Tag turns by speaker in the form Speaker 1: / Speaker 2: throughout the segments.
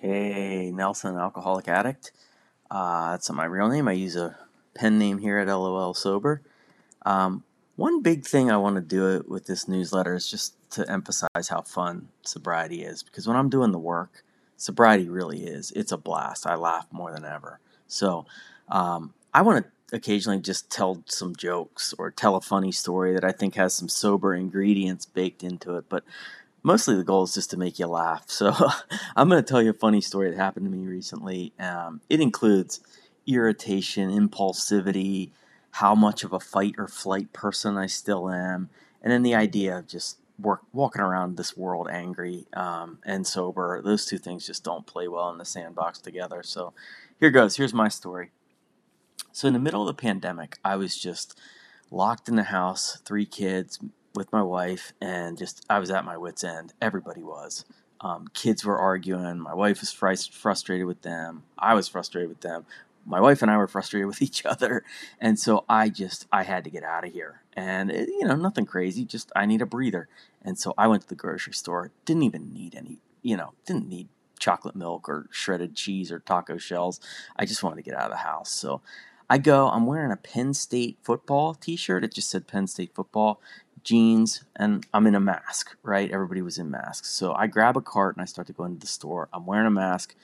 Speaker 1: Hey, Nelson, alcoholic addict. Uh, that's not my real name. I use a pen name here at LOL Sober. Um, one big thing I want to do it with this newsletter is just to emphasize how fun sobriety is. Because when I'm doing the work, sobriety really is. It's a blast. I laugh more than ever. So um, I want to occasionally just tell some jokes or tell a funny story that I think has some sober ingredients baked into it. But mostly the goal is just to make you laugh. So I'm going to tell you a funny story that happened to me recently. Um, it includes irritation, impulsivity, how much of a fight or flight person I still am, and then the idea of just work, walking around this world angry um, and sober. Those two things just don't play well in the sandbox together. So here goes. Here's my story. So in the middle of the pandemic, I was just locked in the house, three kids, with my wife, and just I was at my wits' end. Everybody was. Um, kids were arguing. My wife was fr- frustrated with them. I was frustrated with them. My wife and I were frustrated with each other, and so I just I had to get out of here. And it, you know, nothing crazy. Just I need a breather. And so I went to the grocery store. Didn't even need any. You know, didn't need chocolate milk or shredded cheese or taco shells. I just wanted to get out of the house. So I go, I'm wearing a Penn State football t shirt. It just said Penn State football jeans, and I'm in a mask, right? Everybody was in masks. So I grab a cart and I start to go into the store. I'm wearing a mask,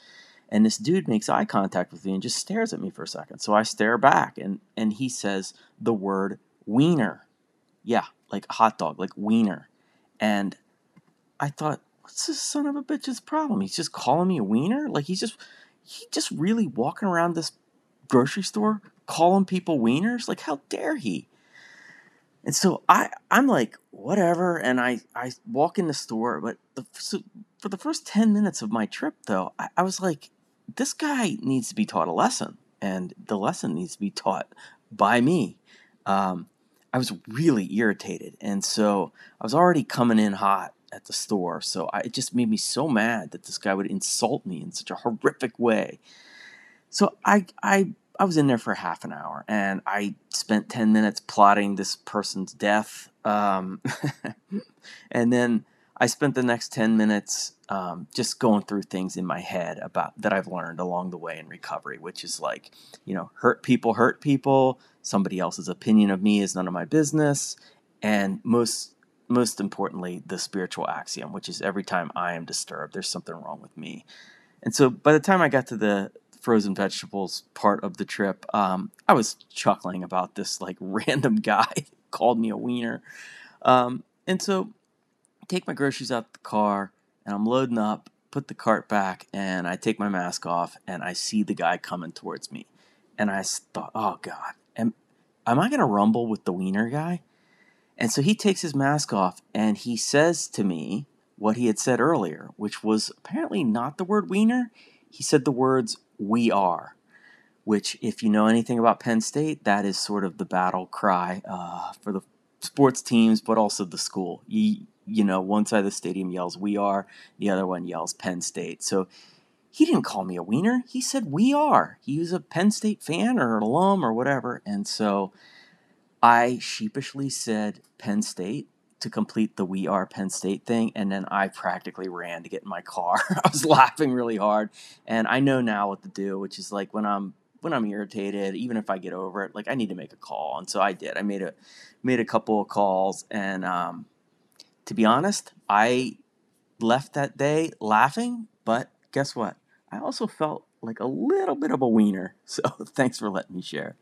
Speaker 1: and this dude makes eye contact with me and just stares at me for a second. So I stare back, and, and he says the word wiener. Yeah, like hot dog, like wiener. And I thought, what's this son of a bitch's problem? He's just calling me a wiener? Like he's just he just really walking around this grocery store calling people wieners? Like how dare he? And so I I'm like whatever, and I I walk in the store, but the, so for the first ten minutes of my trip though, I, I was like, this guy needs to be taught a lesson, and the lesson needs to be taught by me. Um, I was really irritated, and so I was already coming in hot at the store. So I, it just made me so mad that this guy would insult me in such a horrific way. So I I I was in there for half an hour and I spent 10 minutes plotting this person's death. Um, and then I spent the next 10 minutes um, just going through things in my head about that I've learned along the way in recovery, which is like, you know, hurt people hurt people. Somebody else's opinion of me is none of my business. And most most importantly, the spiritual axiom, which is every time I am disturbed, there's something wrong with me. And so by the time I got to the frozen vegetables part of the trip, um, I was chuckling about this like random guy called me a wiener. Um, and so I take my groceries out of the car and I'm loading up, put the cart back, and I take my mask off and I see the guy coming towards me. And I thought, oh God, am, am I going to rumble with the wiener guy? And so he takes his mask off and he says to me what he had said earlier, which was apparently not the word wiener. He said the words we are, which, if you know anything about Penn State, that is sort of the battle cry uh, for the sports teams, but also the school. You, you know, one side of the stadium yells "We are," the other one yells Penn State. So he didn't call me a wiener. He said "We are." He was a Penn State fan or alum or whatever, and so I sheepishly said Penn State, to complete the We Are Penn State thing, and then I practically ran to get in my car. I was laughing really hard, and I know now what to do, which is like when I'm when I'm irritated, even if I get over it, like I need to make a call, and so I did. I made a made a couple of calls, and um, to be honest, I left that day laughing. But guess what? I also felt like a little bit of a wiener. So thanks for letting me share.